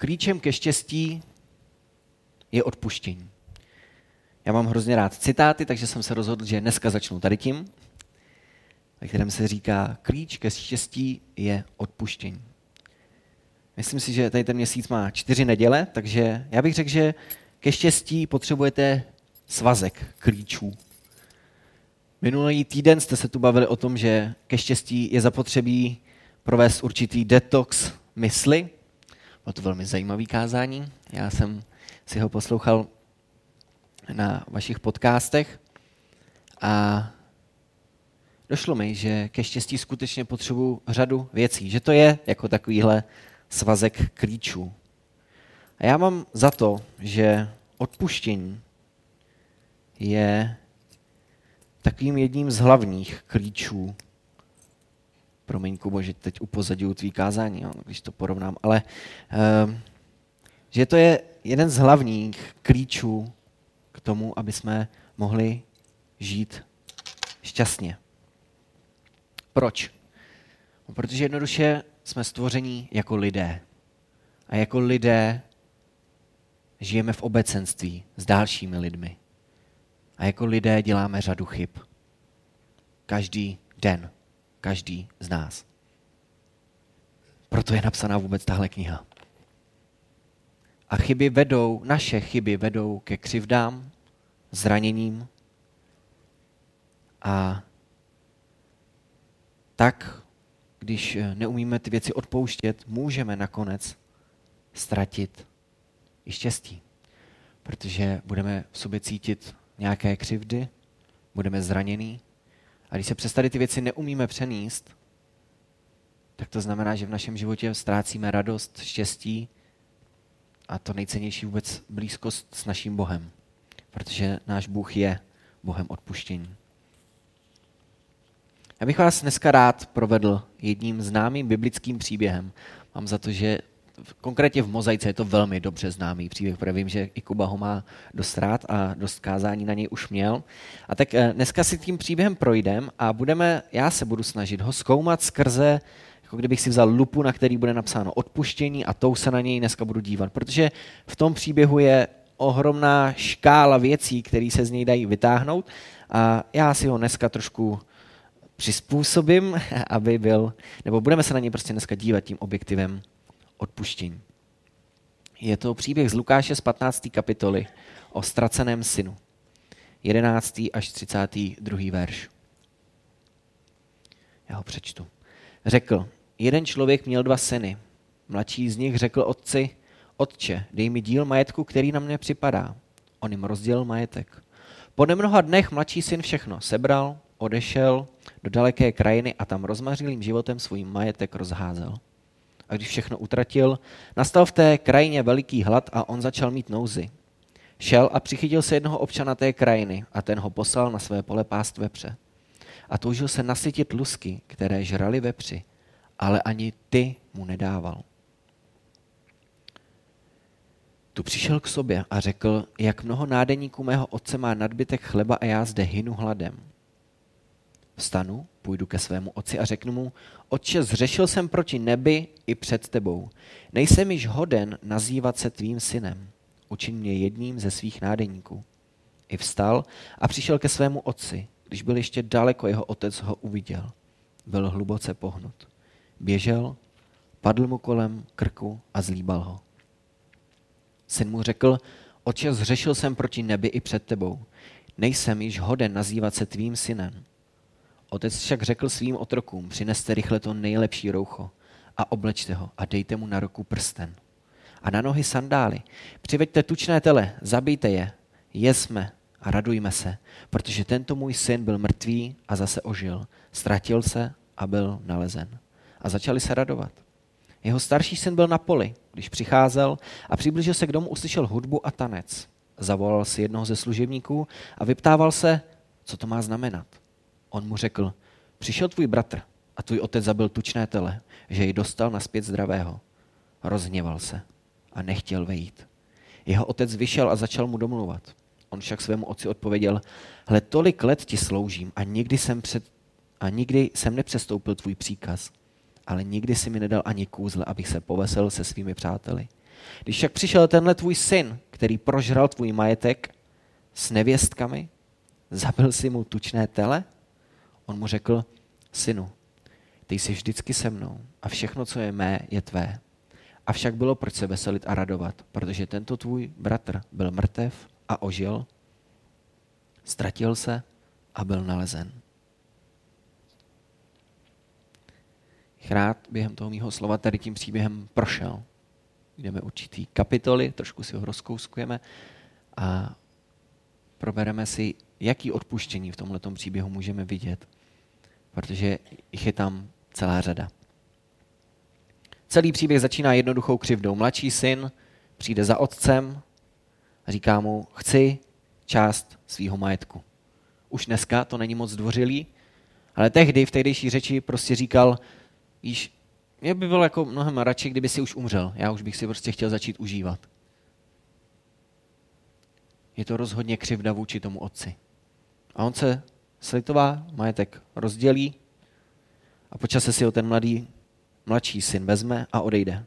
klíčem ke štěstí je odpuštění. Já mám hrozně rád citáty, takže jsem se rozhodl, že dneska začnu tady tím, ve kterém se říká, klíč ke štěstí je odpuštění. Myslím si, že tady ten měsíc má čtyři neděle, takže já bych řekl, že ke štěstí potřebujete svazek klíčů. Minulý týden jste se tu bavili o tom, že ke štěstí je zapotřebí provést určitý detox mysli. Bylo to velmi zajímavý kázání. Já jsem si ho poslouchal na vašich podcastech a došlo mi, že ke štěstí skutečně potřebuji řadu věcí. Že to je jako takovýhle svazek klíčů. A já mám za to, že odpuštění je takovým jedním z hlavních klíčů. Promiň, Kubo, že teď upozadím tvý kázání, jo, když to porovnám, ale uh, že to je jeden z hlavních klíčů k tomu, aby jsme mohli žít šťastně. Proč? No, protože jednoduše jsme stvoření jako lidé. A jako lidé žijeme v obecenství s dalšími lidmi. A jako lidé děláme řadu chyb. Každý den. Každý z nás. Proto je napsaná vůbec tahle kniha. A chyby vedou, naše chyby vedou ke křivdám, zraněním a tak, když neumíme ty věci odpouštět, můžeme nakonec ztratit i štěstí. Protože budeme v sobě cítit nějaké křivdy, budeme zranění. A když se přes tady ty věci neumíme přenést, tak to znamená, že v našem životě ztrácíme radost, štěstí a to nejcennější vůbec blízkost s naším Bohem. Protože náš Bůh je Bohem odpuštění. Já bych vás dneska rád provedl jedním známým biblickým příběhem. Mám za to, že konkrétně v Mozaice je to velmi dobře známý příběh, protože vím, že i Kuba ho má dost rád a dost kázání na něj už měl. A tak eh, dneska si tím příběhem projdem a budeme, já se budu snažit ho zkoumat skrze jako kdybych si vzal lupu, na který bude napsáno odpuštění a tou se na něj dneska budu dívat. Protože v tom příběhu je ohromná škála věcí, které se z něj dají vytáhnout a já si ho dneska trošku přizpůsobím, aby byl, nebo budeme se na něj prostě dneska dívat tím objektivem odpuštění. Je to příběh z Lukáše z 15. kapitoly o ztraceném synu. 11. až 32. verš. Já ho přečtu. Řekl, jeden člověk měl dva syny. Mladší z nich řekl otci, otče, dej mi díl majetku, který na mě připadá. On jim rozdělil majetek. Po nemnoha dnech mladší syn všechno sebral, odešel do daleké krajiny a tam rozmařilým životem svůj majetek rozházel a když všechno utratil, nastal v té krajině veliký hlad a on začal mít nouzy. Šel a přichytil se jednoho občana té krajiny a ten ho poslal na své pole pást vepře. A toužil se nasytit lusky, které žrali vepři, ale ani ty mu nedával. Tu přišel k sobě a řekl, jak mnoho nádeníků mého otce má nadbytek chleba a já zde hynu hladem. Vstanu, půjdu ke svému otci a řeknu mu, otče, zřešil jsem proti nebi i před tebou. Nejsem již hoden nazývat se tvým synem. Učin mě jedním ze svých nádeníků. I vstal a přišel ke svému otci. Když byl ještě daleko, jeho otec ho uviděl. Byl hluboce pohnut. Běžel, padl mu kolem krku a zlíbal ho. Syn mu řekl, otče, zřešil jsem proti nebi i před tebou. Nejsem již hoden nazývat se tvým synem. Otec však řekl svým otrokům, přineste rychle to nejlepší roucho a oblečte ho a dejte mu na ruku prsten. A na nohy sandály. Přiveďte tučné tele, zabijte je, jesme a radujme se, protože tento můj syn byl mrtvý a zase ožil. Ztratil se a byl nalezen. A začali se radovat. Jeho starší syn byl na poli, když přicházel a přiblížil se k domu, uslyšel hudbu a tanec. Zavolal si jednoho ze služebníků a vyptával se, co to má znamenat. On mu řekl, přišel tvůj bratr a tvůj otec zabil tučné tele, že ji dostal naspět zdravého. Rozhněval se a nechtěl vejít. Jeho otec vyšel a začal mu domluvat. On však svému otci odpověděl, hle, tolik let ti sloužím a nikdy jsem, před, a nikdy jsem nepřestoupil tvůj příkaz, ale nikdy si mi nedal ani kůzle, abych se povesel se svými přáteli. Když však přišel tenhle tvůj syn, který prožral tvůj majetek s nevěstkami, zabil si mu tučné tele, on mu řekl, synu, ty jsi vždycky se mnou a všechno, co je mé, je tvé. Avšak bylo proč se veselit a radovat, protože tento tvůj bratr byl mrtev a ožil, ztratil se a byl nalezen. Rád během toho mýho slova tady tím příběhem prošel. Jdeme určitý kapitoly, trošku si ho rozkouskujeme a probereme si, jaký odpuštění v tomto příběhu můžeme vidět, protože jich je tam celá řada. Celý příběh začíná jednoduchou křivdou. Mladší syn přijde za otcem a říká mu, chci část svýho majetku. Už dneska to není moc zdvořilý, ale tehdy v tehdejší řeči prostě říkal, víš, mě by bylo jako mnohem radši, kdyby si už umřel. Já už bych si prostě chtěl začít užívat. Je to rozhodně křivda vůči tomu otci. A on se slitová majetek rozdělí a po čase si ho ten mladý, mladší syn vezme a odejde.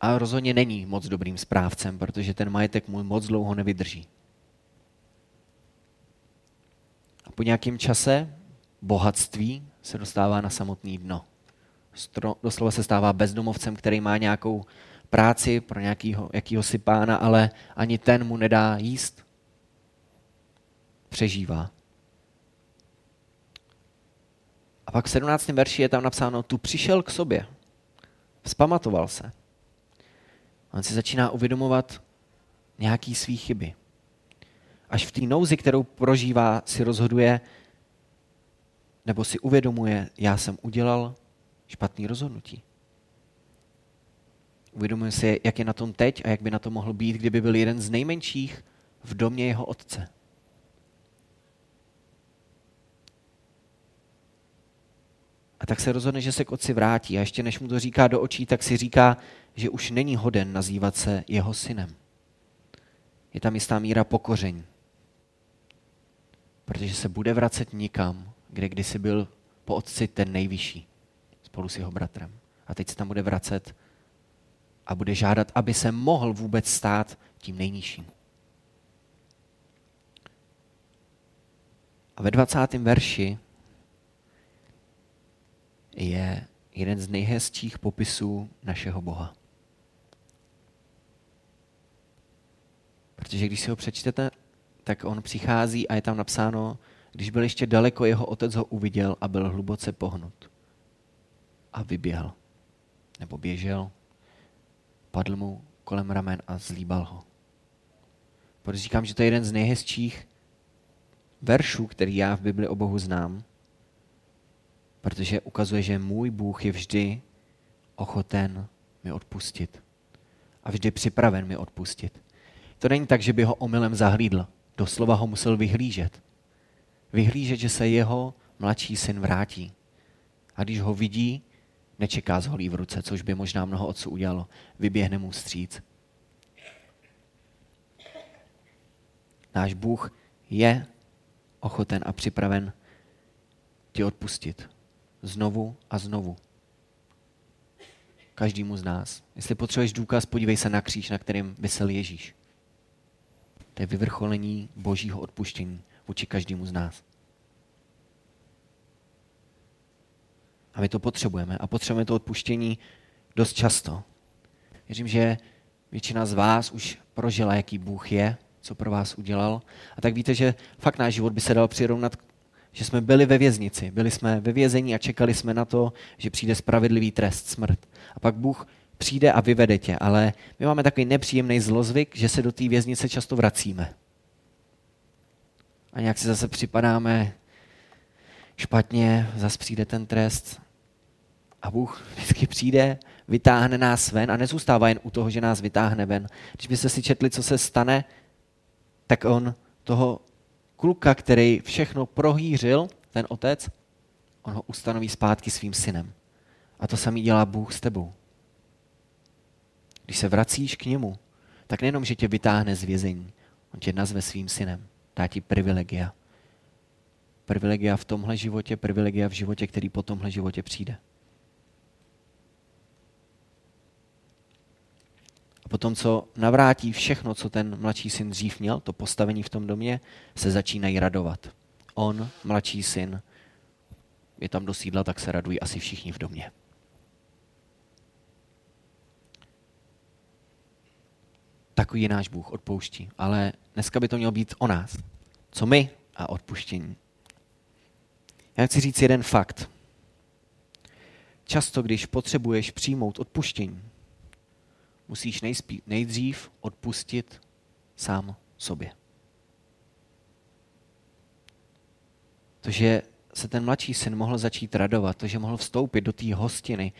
A rozhodně není moc dobrým správcem, protože ten majetek mu moc dlouho nevydrží. A po nějakém čase bohatství se dostává na samotný dno. Doslova se stává bezdomovcem, který má nějakou práci pro nějakýho, jakýhosi pána, ale ani ten mu nedá jíst. Přežívá. A pak v 17. verši je tam napsáno, tu přišel k sobě, vzpamatoval se. On si začíná uvědomovat nějaký svý chyby. Až v té nouzi, kterou prožívá, si rozhoduje, nebo si uvědomuje, já jsem udělal špatný rozhodnutí. Uvědomuje si, jak je na tom teď a jak by na to mohl být, kdyby byl jeden z nejmenších v domě jeho otce. A tak se rozhodne, že se k otci vrátí. A ještě než mu to říká do očí, tak si říká, že už není hoden nazývat se jeho synem. Je tam jistá míra pokoření. Protože se bude vracet nikam, kde kdysi byl po otci ten nejvyšší, spolu s jeho bratrem. A teď se tam bude vracet a bude žádat, aby se mohl vůbec stát tím nejnižším. A ve 20. verši je jeden z nejhezčích popisů našeho Boha. Protože když si ho přečtete, tak on přichází a je tam napsáno, když byl ještě daleko, jeho otec ho uviděl a byl hluboce pohnut. A vyběhl. Nebo běžel, padl mu kolem ramen a zlíbal ho. Protože říkám, že to je jeden z nejhezčích veršů, který já v Bibli o Bohu znám, protože ukazuje, že můj Bůh je vždy ochoten mi odpustit. A vždy připraven mi odpustit. To není tak, že by ho omylem zahlídl. Doslova ho musel vyhlížet. Vyhlížet, že se jeho mladší syn vrátí. A když ho vidí, nečeká z holí v ruce, což by možná mnoho otců udělalo. Vyběhne mu stříc. Náš Bůh je ochoten a připraven ti odpustit znovu a znovu. Každému z nás. Jestli potřebuješ důkaz, podívej se na kříž, na kterým vysel Ježíš. To je vyvrcholení božího odpuštění vůči každému z nás. A my to potřebujeme. A potřebujeme to odpuštění dost často. Věřím, že většina z vás už prožila, jaký Bůh je, co pro vás udělal. A tak víte, že fakt náš život by se dal přirovnat že jsme byli ve věznici, byli jsme ve vězení a čekali jsme na to, že přijde spravedlivý trest, smrt. A pak Bůh přijde a vyvede tě, ale my máme takový nepříjemný zlozvyk, že se do té věznice často vracíme. A nějak si zase připadáme špatně, zase přijde ten trest. A Bůh vždycky přijde, vytáhne nás ven a nezůstává jen u toho, že nás vytáhne ven. Když byste si četli, co se stane, tak on toho kluka, který všechno prohýřil, ten otec, on ho ustanoví zpátky svým synem. A to samý dělá Bůh s tebou. Když se vracíš k němu, tak nejenom, že tě vytáhne z vězení, on tě nazve svým synem, dá ti privilegia. Privilegia v tomhle životě, privilegia v životě, který po tomhle životě přijde. Potom, co navrátí všechno, co ten mladší syn dřív měl, to postavení v tom domě, se začínají radovat. On, mladší syn, je tam do sídla, tak se radují asi všichni v domě. Takový náš Bůh odpouští. Ale dneska by to mělo být o nás. Co my a odpuštění. Já chci říct jeden fakt. Často, když potřebuješ přijmout odpuštění, musíš nejspí, nejdřív odpustit sám sobě. To, že se ten mladší syn mohl začít radovat, to, že mohl vstoupit do té hostiny,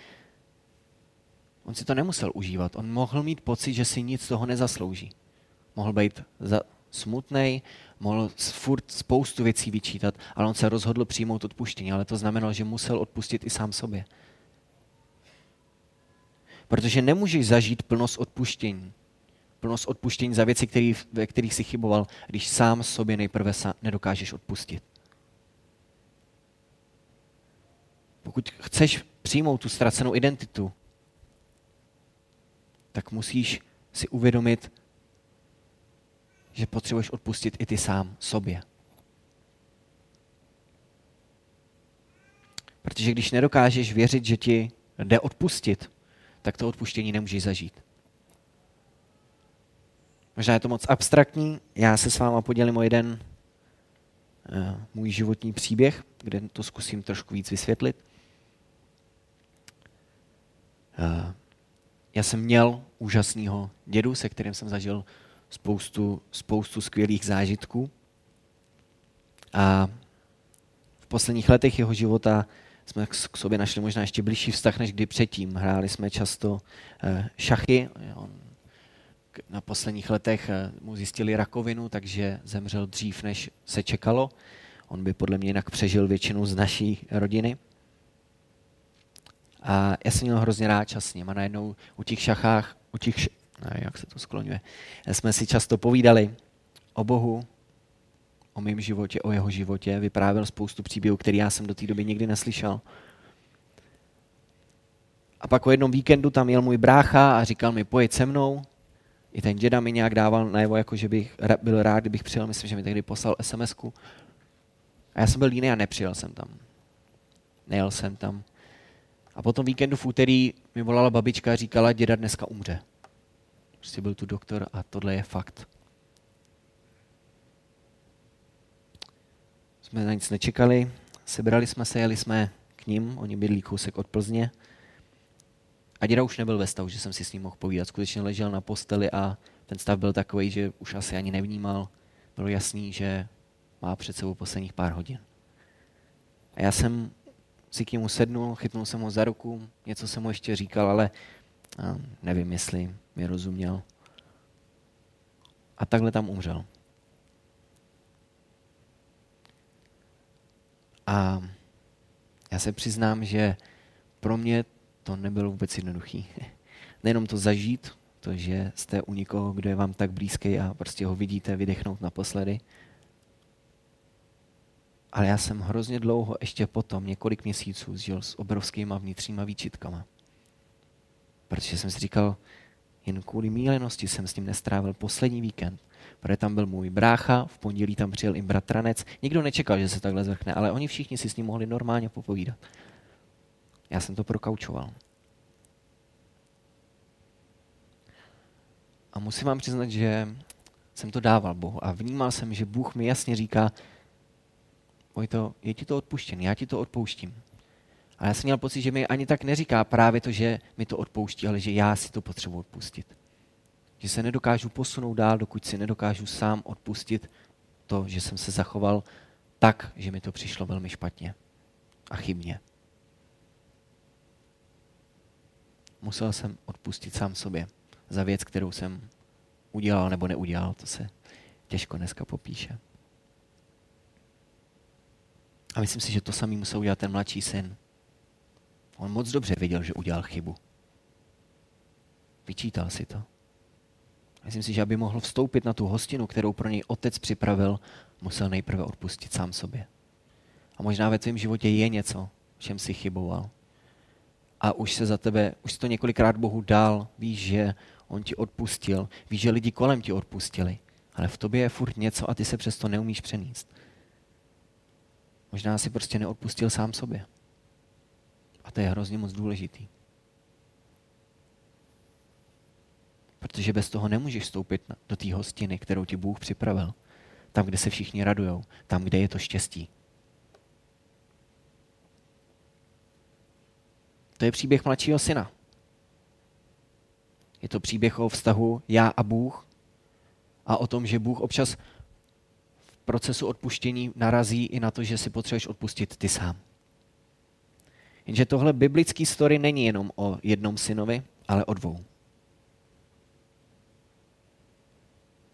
on si to nemusel užívat. On mohl mít pocit, že si nic toho nezaslouží. Mohl být za, smutný, mohl furt spoustu věcí vyčítat, ale on se rozhodl přijmout odpuštění, ale to znamenalo, že musel odpustit i sám sobě. Protože nemůžeš zažít plnost odpuštění. Plnost odpuštění za věci, který, ve kterých si chyboval, když sám sobě nejprve sám nedokážeš odpustit. Pokud chceš přijmout tu ztracenou identitu, tak musíš si uvědomit, že potřebuješ odpustit i ty sám sobě. Protože když nedokážeš věřit, že ti jde odpustit, tak to odpuštění nemůžeš zažít. Možná je to moc abstraktní, já se s váma podělím o jeden uh, můj životní příběh, kde to zkusím trošku víc vysvětlit. Uh, já jsem měl úžasného dědu, se kterým jsem zažil spoustu, spoustu skvělých zážitků. A v posledních letech jeho života jsme k sobě našli možná ještě blížší vztah než kdy předtím. Hráli jsme často eh, šachy. On na posledních letech eh, mu zjistili rakovinu, takže zemřel dřív, než se čekalo. On by podle mě jinak přežil většinu z naší rodiny. A já jsem měl hrozně rád čas s ním a najednou u těch šachách, u těch, ne, jak se to skloňuje, jsme si často povídali o Bohu, o mém životě, o jeho životě, vyprávěl spoustu příběhů, který já jsem do té doby nikdy neslyšel. A pak o jednom víkendu tam jel můj brácha a říkal mi, pojď se mnou. I ten děda mi nějak dával najevo, jako že bych byl rád, kdybych přijel. Myslím, že mi tehdy poslal sms -ku. A já jsem byl líný a nepřijel jsem tam. Nejel jsem tam. A potom víkendu v úterý mi volala babička a říkala, děda dneska umře. Prostě byl tu doktor a tohle je fakt. Jsme na nic nečekali, sebrali jsme se, jeli jsme k ním, oni bydlí kousek od Plzně. A děda už nebyl ve stavu, že jsem si s ním mohl povídat. Skutečně ležel na posteli a ten stav byl takový, že už asi ani nevnímal. Bylo jasný, že má před sebou posledních pár hodin. A já jsem si k němu sednul, chytnul jsem ho za ruku, něco jsem mu ještě říkal, ale nevím, jestli mi rozuměl. A takhle tam umřel. A já se přiznám, že pro mě to nebylo vůbec jednoduchý. Nejenom to zažít, to, že jste u někoho, kdo je vám tak blízký a prostě ho vidíte vydechnout naposledy. Ale já jsem hrozně dlouho, ještě potom, několik měsíců, žil s obrovskýma vnitřníma výčitkama. Protože jsem si říkal, jen kvůli mílenosti jsem s ním nestrávil poslední víkend protože tam byl můj brácha, v pondělí tam přijel i bratranec. Nikdo nečekal, že se takhle zvrchne, ale oni všichni si s ním mohli normálně popovídat. Já jsem to prokaučoval. A musím vám přiznat, že jsem to dával Bohu a vnímal jsem, že Bůh mi jasně říká, to, je ti to odpuštěn, já ti to odpouštím. A já jsem měl pocit, že mi ani tak neříká právě to, že mi to odpouští, ale že já si to potřebuji odpustit. Že se nedokážu posunout dál, dokud si nedokážu sám odpustit to, že jsem se zachoval tak, že mi to přišlo velmi špatně a chybně. Musel jsem odpustit sám sobě za věc, kterou jsem udělal nebo neudělal. To se těžko dneska popíše. A myslím si, že to samý musel udělat ten mladší syn. On moc dobře viděl, že udělal chybu. Vyčítal si to. Myslím si, že aby mohl vstoupit na tu hostinu, kterou pro něj otec připravil, musel nejprve odpustit sám sobě. A možná ve tvém životě je něco, čem si chyboval. A už se za tebe, už to několikrát Bohu dal, víš, že on ti odpustil, víš, že lidi kolem ti odpustili, ale v tobě je furt něco a ty se přesto neumíš přenést. Možná si prostě neodpustil sám sobě. A to je hrozně moc důležitý. Protože bez toho nemůžeš vstoupit do té hostiny, kterou ti Bůh připravil. Tam, kde se všichni radujou. Tam, kde je to štěstí. To je příběh mladšího syna. Je to příběh o vztahu já a Bůh a o tom, že Bůh občas v procesu odpuštění narazí i na to, že si potřebuješ odpustit ty sám. Jenže tohle biblický story není jenom o jednom synovi, ale o dvou.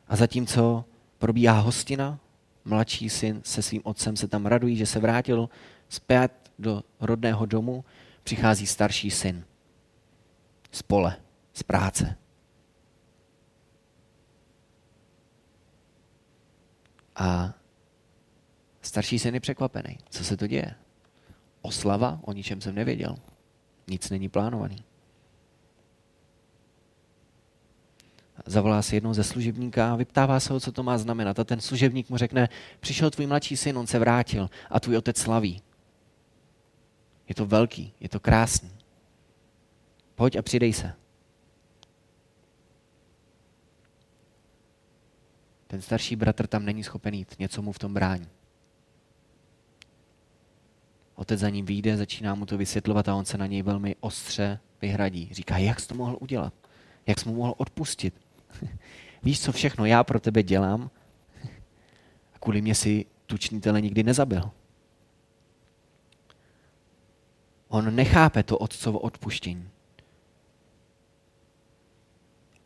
A zatímco probíhá hostina, mladší syn se svým otcem se tam radují, že se vrátil zpět do rodného domu, přichází starší syn z pole, z práce. A starší syn je překvapený. Co se to děje? Oslava, o ničem jsem nevěděl. Nic není plánovaný. Zavolá si jednou ze služebníka a vyptává se ho, co to má znamenat. A ten služebník mu řekne, přišel tvůj mladší syn, on se vrátil a tvůj otec slaví. Je to velký, je to krásný. Pojď a přidej se. Ten starší bratr tam není schopen jít, něco mu v tom brání. Otec za ním vyjde, začíná mu to vysvětlovat a on se na něj velmi ostře vyhradí. Říká, jak jsi to mohl udělat? Jak jsi mu mohl odpustit? Víš, co všechno já pro tebe dělám? A kvůli mě si tučnitele nikdy nezabil. On nechápe to otcovo odpuštění.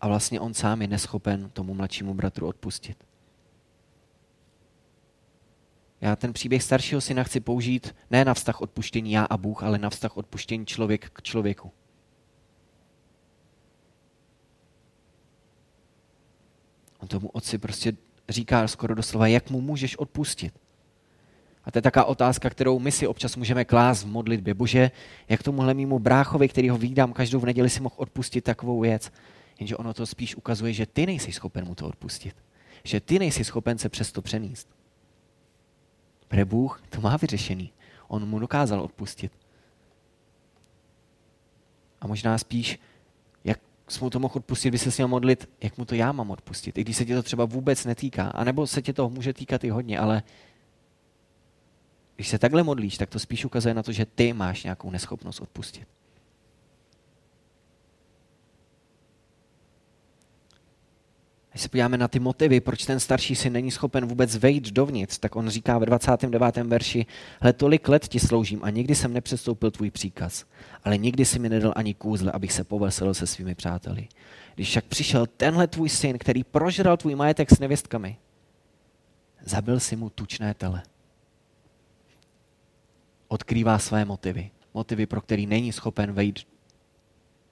A vlastně on sám je neschopen tomu mladšímu bratru odpustit. Já ten příběh staršího syna chci použít ne na vztah odpuštění já a Bůh, ale na vztah odpuštění člověk k člověku. On tomu otci prostě říká skoro doslova, jak mu můžeš odpustit. A to je taká otázka, kterou my si občas můžeme klást v modlitbě. Bože, jak tomuhle mýmu bráchovi, který ho výdám každou v neděli, si mohl odpustit takovou věc. Jenže ono to spíš ukazuje, že ty nejsi schopen mu to odpustit. Že ty nejsi schopen se přesto přenést. Pre Bůh to má vyřešený. On mu dokázal odpustit. A možná spíš jsi mu to mohl odpustit, by se měl modlit, jak mu to já mám odpustit, i když se tě to třeba vůbec netýká, anebo se tě to může týkat i hodně, ale když se takhle modlíš, tak to spíš ukazuje na to, že ty máš nějakou neschopnost odpustit. Když se podíváme na ty motivy, proč ten starší syn není schopen vůbec vejít dovnitř, tak on říká ve 29. verši, hle tolik let ti sloužím a nikdy jsem nepřestoupil tvůj příkaz, ale nikdy si mi nedal ani kůzle, abych se poveselil se svými přáteli. Když však přišel tenhle tvůj syn, který prožral tvůj majetek s nevěstkami, zabil si mu tučné tele. Odkrývá své motivy. Motivy, pro který není schopen vejít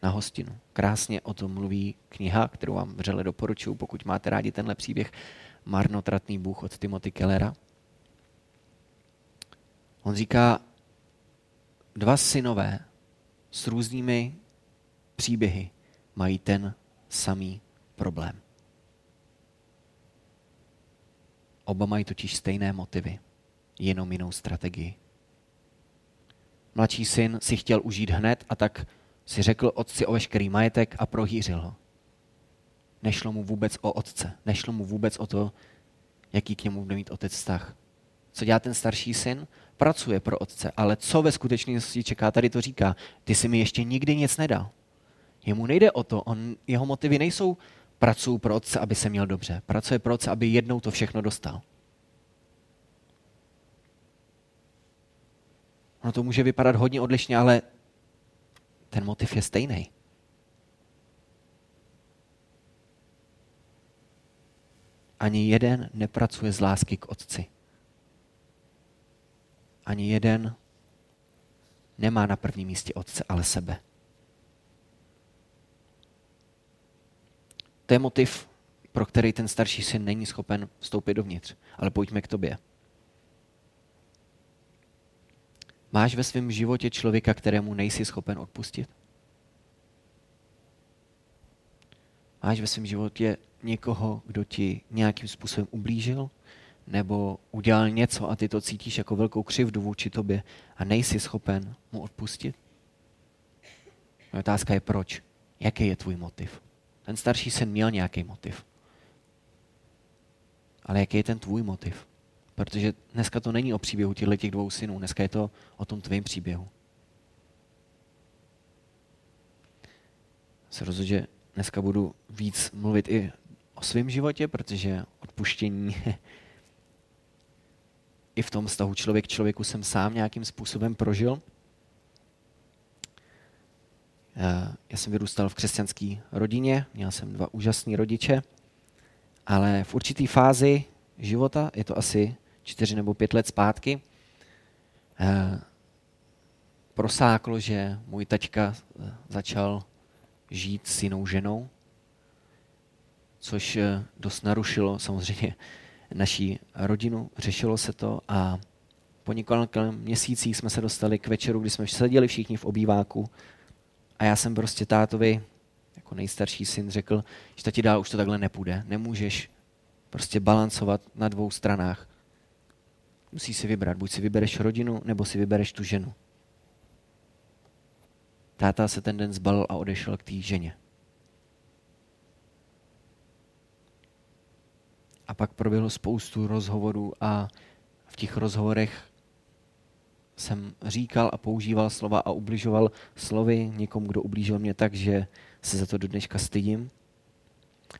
na hostinu. Krásně o tom mluví kniha, kterou vám vřele doporučuji, pokud máte rádi tenhle příběh Marnotratný Bůh od Timothy Kellera. On říká, dva synové s různými příběhy mají ten samý problém. Oba mají totiž stejné motivy, jenom jinou strategii. Mladší syn si chtěl užít hned a tak si řekl otci o veškerý majetek a prohýřil ho. Nešlo mu vůbec o otce, nešlo mu vůbec o to, jaký k němu bude mít otec vztah. Co dělá ten starší syn? Pracuje pro otce, ale co ve skutečnosti čeká, tady to říká, ty si mi ještě nikdy nic nedal. Jemu nejde o to, on, jeho motivy nejsou pracuji pro otce, aby se měl dobře. Pracuje pro otce, aby jednou to všechno dostal. Ono to může vypadat hodně odlišně, ale ten motiv je stejný. Ani jeden nepracuje z lásky k otci. Ani jeden nemá na prvním místě otce, ale sebe. To je motiv, pro který ten starší syn není schopen vstoupit dovnitř. Ale pojďme k tobě. Máš ve svém životě člověka, kterému nejsi schopen odpustit? Máš ve svém životě někoho, kdo ti nějakým způsobem ublížil? Nebo udělal něco a ty to cítíš jako velkou křivdu vůči tobě a nejsi schopen mu odpustit? Moje otázka je proč? Jaký je tvůj motiv? Ten starší syn měl nějaký motiv. Ale jaký je ten tvůj motiv? Protože dneska to není o příběhu těchto těch dvou synů, dneska je to o tom tvém příběhu. Se rozhodl, že dneska budu víc mluvit i o svém životě, protože odpuštění i v tom vztahu člověk člověku jsem sám nějakým způsobem prožil. Já jsem vyrůstal v křesťanské rodině, měl jsem dva úžasné rodiče, ale v určité fázi života, je to asi čtyři nebo pět let zpátky, prosáklo, že můj tačka začal žít s jinou ženou, což eh, dost narušilo samozřejmě naší rodinu, řešilo se to a po několika měsících jsme se dostali k večeru, kdy jsme seděli všichni v obýváku a já jsem prostě tátovi, jako nejstarší syn, řekl, že tati dál už to takhle nepůjde. Nemůžeš prostě balancovat na dvou stranách. Musíš si vybrat, buď si vybereš rodinu, nebo si vybereš tu ženu. Táta se ten den zbalil a odešel k té ženě. A pak proběhlo spoustu rozhovorů a v těch rozhovorech jsem říkal a používal slova a ubližoval slovy někomu, kdo ublížil mě tak, že se za to do dneška stydím.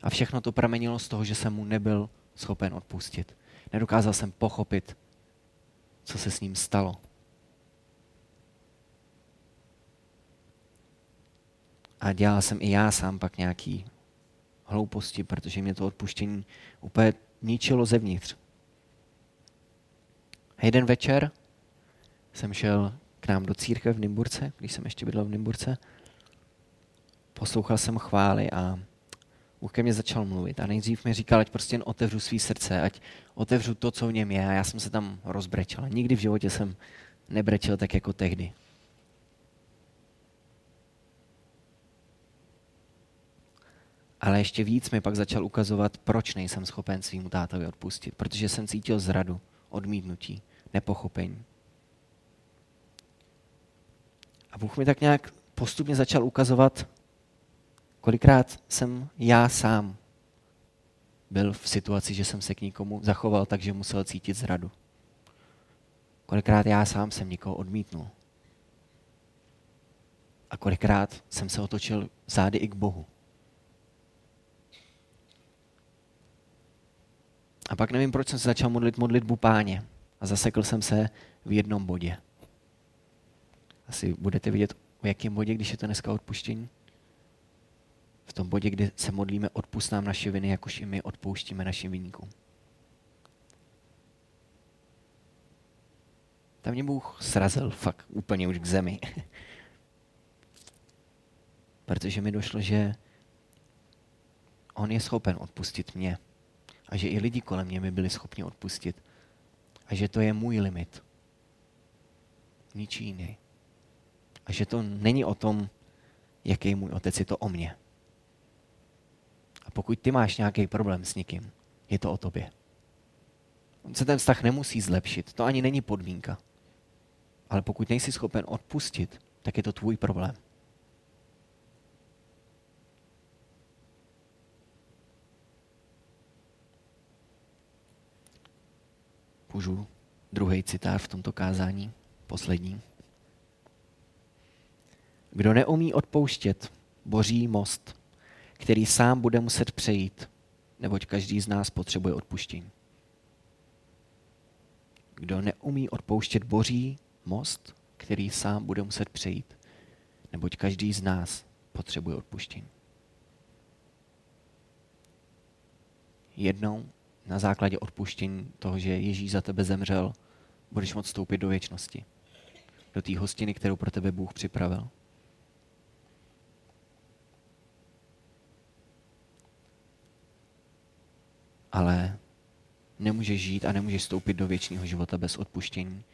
A všechno to pramenilo z toho, že jsem mu nebyl schopen odpustit. Nedokázal jsem pochopit, co se s ním stalo. A dělal jsem i já sám pak nějaký hlouposti, protože mě to odpuštění úplně ničilo zevnitř. A jeden večer jsem šel k nám do církve v Nymburce, když jsem ještě bydlel v Nymburce. Poslouchal jsem chvály a Bůh ke mně začal mluvit a nejdřív mi říkal, ať prostě jen otevřu svý srdce, ať otevřu to, co v něm je a já jsem se tam rozbrečel. Nikdy v životě jsem nebrečel tak jako tehdy. Ale ještě víc mi pak začal ukazovat, proč nejsem schopen svým tátovi odpustit. Protože jsem cítil zradu, odmítnutí, nepochopení. A Bůh mi tak nějak postupně začal ukazovat, kolikrát jsem já sám byl v situaci, že jsem se k někomu zachoval tak, že musel cítit zradu. Kolikrát já sám jsem někoho odmítnul. A kolikrát jsem se otočil zády i k Bohu. A pak nevím, proč jsem se začal modlit modlitbu páně. A zasekl jsem se v jednom bodě. Asi budete vidět, v jakém bodě, když je to dneska odpuštění? V tom bodě, kdy se modlíme, odpust nám naše viny, jakož i my odpouštíme našim vyníkům. Tam mě Bůh srazil fakt úplně už k zemi. Protože mi došlo, že on je schopen odpustit mě a že i lidi kolem mě mi byli schopni odpustit. A že to je můj limit. Ničí jiný. A že to není o tom, jaký je můj otec, je to o mně. Pokud ty máš nějaký problém s někým, je to o tobě. On se ten vztah nemusí zlepšit, to ani není podmínka. Ale pokud nejsi schopen odpustit, tak je to tvůj problém. Můžu druhý citát v tomto kázání, poslední. Kdo neumí odpouštět, boří most, který sám bude muset přejít, neboť každý z nás potřebuje odpuštění. Kdo neumí odpouštět, boří most, který sám bude muset přejít, neboť každý z nás potřebuje odpuštění. Jednou na základě odpuštění toho, že Ježíš za tebe zemřel, budeš moct vstoupit do věčnosti. Do té hostiny, kterou pro tebe Bůh připravil. Ale nemůžeš žít a nemůžeš vstoupit do věčného života bez odpuštění.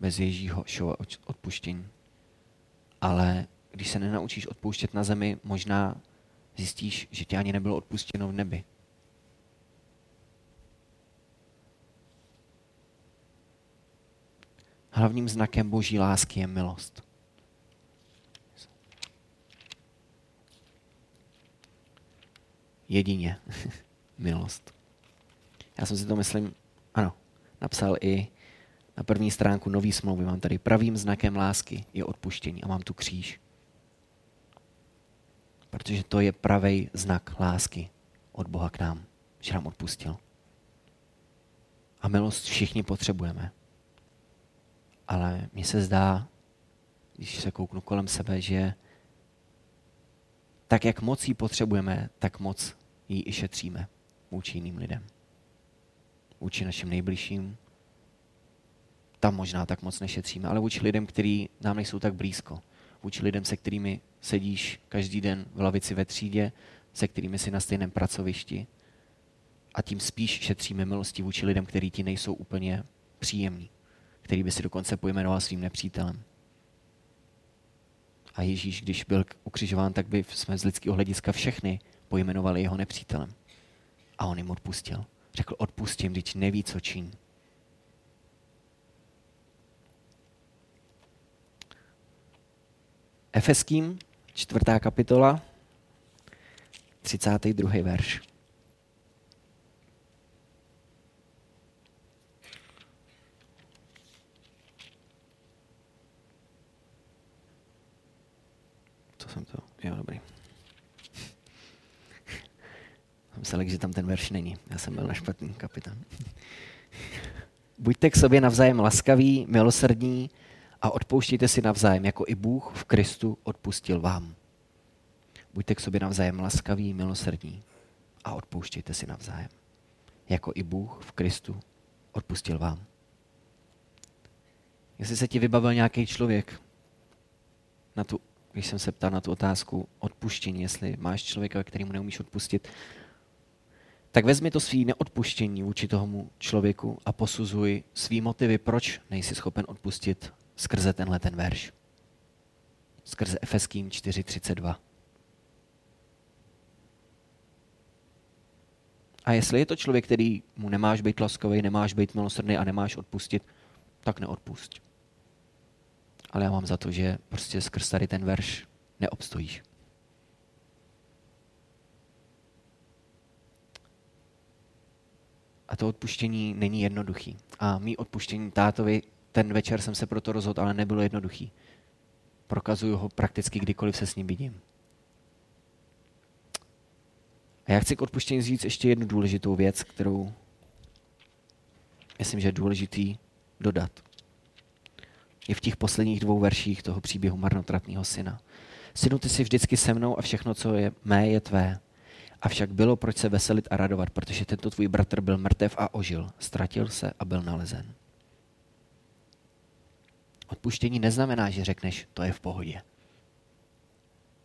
Bez Ježího odpuštění. Ale když se nenaučíš odpouštět na zemi, možná zjistíš, že ti ani nebylo odpuštěno v nebi. Hlavním znakem boží lásky je milost. Jedině milost. Já jsem si to, myslím, ano, napsal i na první stránku nový smlouvy. Mám tady pravým znakem lásky je odpuštění a mám tu kříž. Protože to je pravý znak lásky od Boha k nám, že nám odpustil. A milost všichni potřebujeme. Ale mně se zdá, když se kouknu kolem sebe, že tak, jak moc ji potřebujeme, tak moc ji i šetříme vůči jiným lidem. Vůči našim nejbližším, tam možná tak moc nešetříme, ale vůči lidem, kteří nám nejsou tak blízko. Vůči lidem, se kterými sedíš každý den v lavici ve třídě, se kterými si na stejném pracovišti. A tím spíš šetříme milosti vůči lidem, kteří ti nejsou úplně příjemní, který by si dokonce pojmenoval svým nepřítelem. A Ježíš, když byl ukřižován, tak by jsme z lidského hlediska všechny pojmenovali jeho nepřítelem. A on jim odpustil. Řekl, odpustím, když neví, co činí. Efeským, čtvrtá kapitola, 32. verš. Co jsem to? Jo, dobrý. Myslel, že tam ten verš není. Já jsem byl na špatný kapitán. Buďte k sobě navzájem laskaví, milosrdní, a odpouštějte si navzájem, jako i Bůh v Kristu odpustil vám. Buďte k sobě navzájem laskaví, milosrdní a odpouštějte si navzájem, jako i Bůh v Kristu odpustil vám. Jestli se ti vybavil nějaký člověk, na tu, když jsem se ptal na tu otázku odpuštění, jestli máš člověka, kterýmu neumíš odpustit, tak vezmi to svý neodpuštění vůči tomu člověku a posuzuj svý motivy, proč nejsi schopen odpustit skrze tenhle ten verš. Skrze Efeským 4.32. A jestli je to člověk, který mu nemáš být laskavý, nemáš být milosrdný a nemáš odpustit, tak neodpust. Ale já mám za to, že prostě skrz tady ten verš neobstojíš. A to odpuštění není jednoduchý. A mý odpuštění tátovi ten večer jsem se proto rozhodl, ale nebylo jednoduchý. Prokazuju ho prakticky kdykoliv se s ním vidím. A já chci k odpuštění říct ještě jednu důležitou věc, kterou myslím, že je důležitý dodat. Je v těch posledních dvou verších toho příběhu marnotratného syna. Synu, ty jsi vždycky se mnou a všechno, co je mé, je tvé. Avšak bylo proč se veselit a radovat, protože tento tvůj bratr byl mrtev a ožil, ztratil se a byl nalezen. Odpuštění neznamená, že řekneš, to je v pohodě.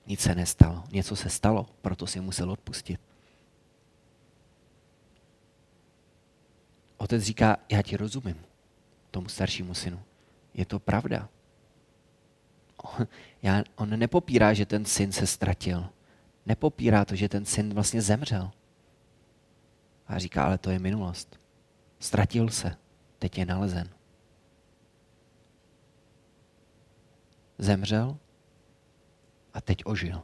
Nic se nestalo, něco se stalo, proto si musel odpustit. Otec říká, já ti rozumím, tomu staršímu synu. Je to pravda. Já, on nepopírá, že ten syn se ztratil. Nepopírá to, že ten syn vlastně zemřel. A říká, ale to je minulost. Ztratil se, teď je nalezen. zemřel a teď ožil.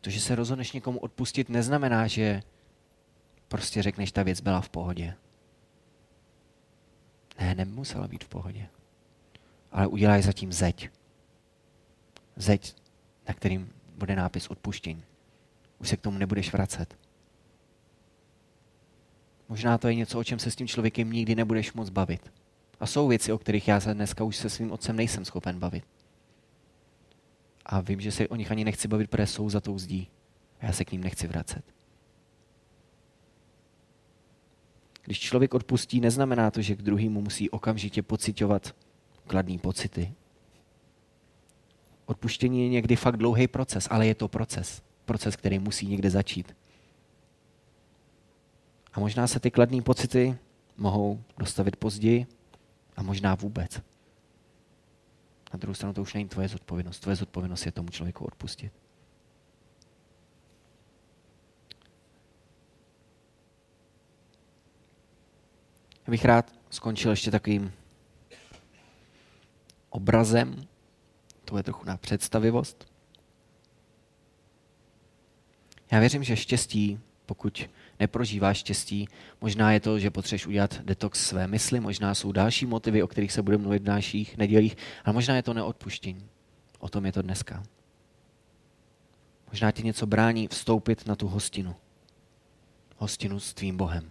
To, že se rozhodneš někomu odpustit, neznamená, že prostě řekneš, ta věc byla v pohodě. Ne, nemusela být v pohodě. Ale udělaj zatím zeď. Zeď, na kterým bude nápis odpuštění. Už se k tomu nebudeš vracet. Možná to je něco, o čem se s tím člověkem nikdy nebudeš moc bavit. A jsou věci, o kterých já se dneska už se svým otcem nejsem schopen bavit. A vím, že se o nich ani nechci bavit, protože jsou za tou zdí. A já se k ním nechci vracet. Když člověk odpustí, neznamená to, že k druhému musí okamžitě pocitovat kladný pocity. Odpuštění je někdy fakt dlouhý proces, ale je to proces. Proces, který musí někde začít. A možná se ty kladné pocity mohou dostavit později, a možná vůbec. Na druhou stranu to už není tvoje zodpovědnost. Tvoje zodpovědnost je tomu člověku odpustit. Já bych rád skončil ještě takovým obrazem. To je trochu na představivost. Já věřím, že štěstí, pokud neprožíváš štěstí, možná je to, že potřebuješ udělat detox své mysli, možná jsou další motivy, o kterých se budeme mluvit v dalších nedělích, ale možná je to neodpuštění. O tom je to dneska. Možná ti něco brání vstoupit na tu hostinu. Hostinu s tvým Bohem.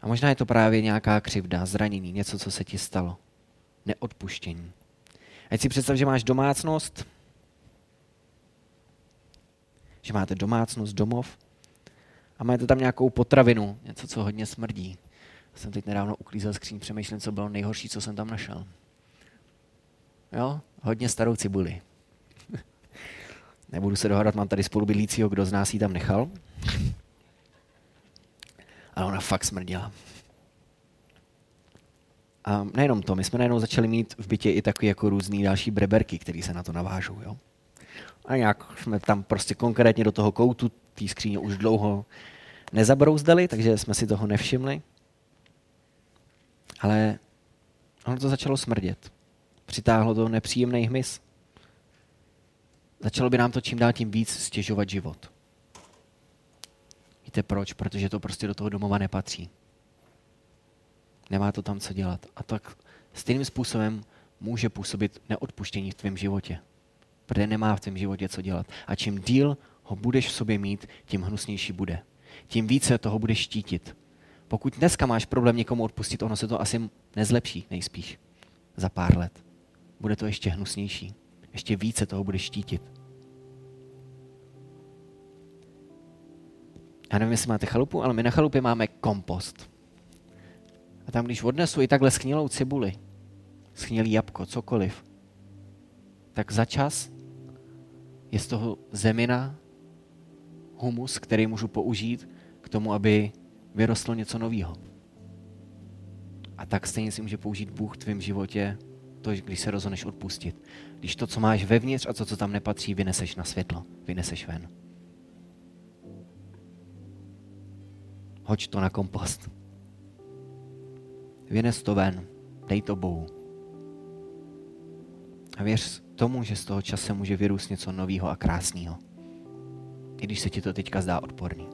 A možná je to právě nějaká křivda, zranění, něco, co se ti stalo. Neodpuštění. Ať si představ, že máš domácnost, že máte domácnost, domov a máte tam nějakou potravinu, něco, co hodně smrdí. Já jsem teď nedávno uklízel skříň, přemýšlím, co bylo nejhorší, co jsem tam našel. Jo, hodně starou cibuli. Nebudu se dohadat, mám tady spolubydlícího, kdo z nás ji tam nechal. Ale ona fakt smrdila. A nejenom to, my jsme najednou začali mít v bytě i takové jako různý další breberky, které se na to navážou. Jo? A nějak jsme tam prostě konkrétně do toho koutu té skříně už dlouho nezabrouzdali, takže jsme si toho nevšimli. Ale ono to začalo smrdět. Přitáhlo to nepříjemný hmyz. Začalo by nám to čím dál tím víc stěžovat život. Víte proč? Protože to prostě do toho domova nepatří. Nemá to tam co dělat. A tak stejným způsobem může působit neodpuštění v tvém životě protože nemá v tom životě co dělat. A čím díl ho budeš v sobě mít, tím hnusnější bude. Tím více toho budeš štítit. Pokud dneska máš problém někomu odpustit, ono se to asi nezlepší nejspíš za pár let. Bude to ještě hnusnější. Ještě více toho budeš štítit. Já nevím, jestli máte chalupu, ale my na chalupě máme kompost. Tam, když odnesu i takhle schnilou cibuli, schnilý jabko, cokoliv, tak za čas je z toho zemina, humus, který můžu použít k tomu, aby vyrostlo něco nového. A tak stejně si může použít Bůh v tvém životě, to, když se rozhodneš odpustit. Když to, co máš vevnitř a to, co tam nepatří, vyneseš na světlo, vyneseš ven. Hoď to na kompost. Vynes to ven, dej to Bohu. A věř tomu, že z toho čase může vyrůst něco nového a krásného. I když se ti to teďka zdá odporný.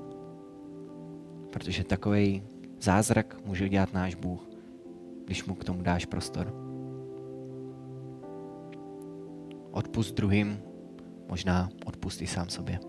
Protože takový zázrak může udělat náš Bůh, když mu k tomu dáš prostor. Odpust druhým, možná odpust i sám sobě.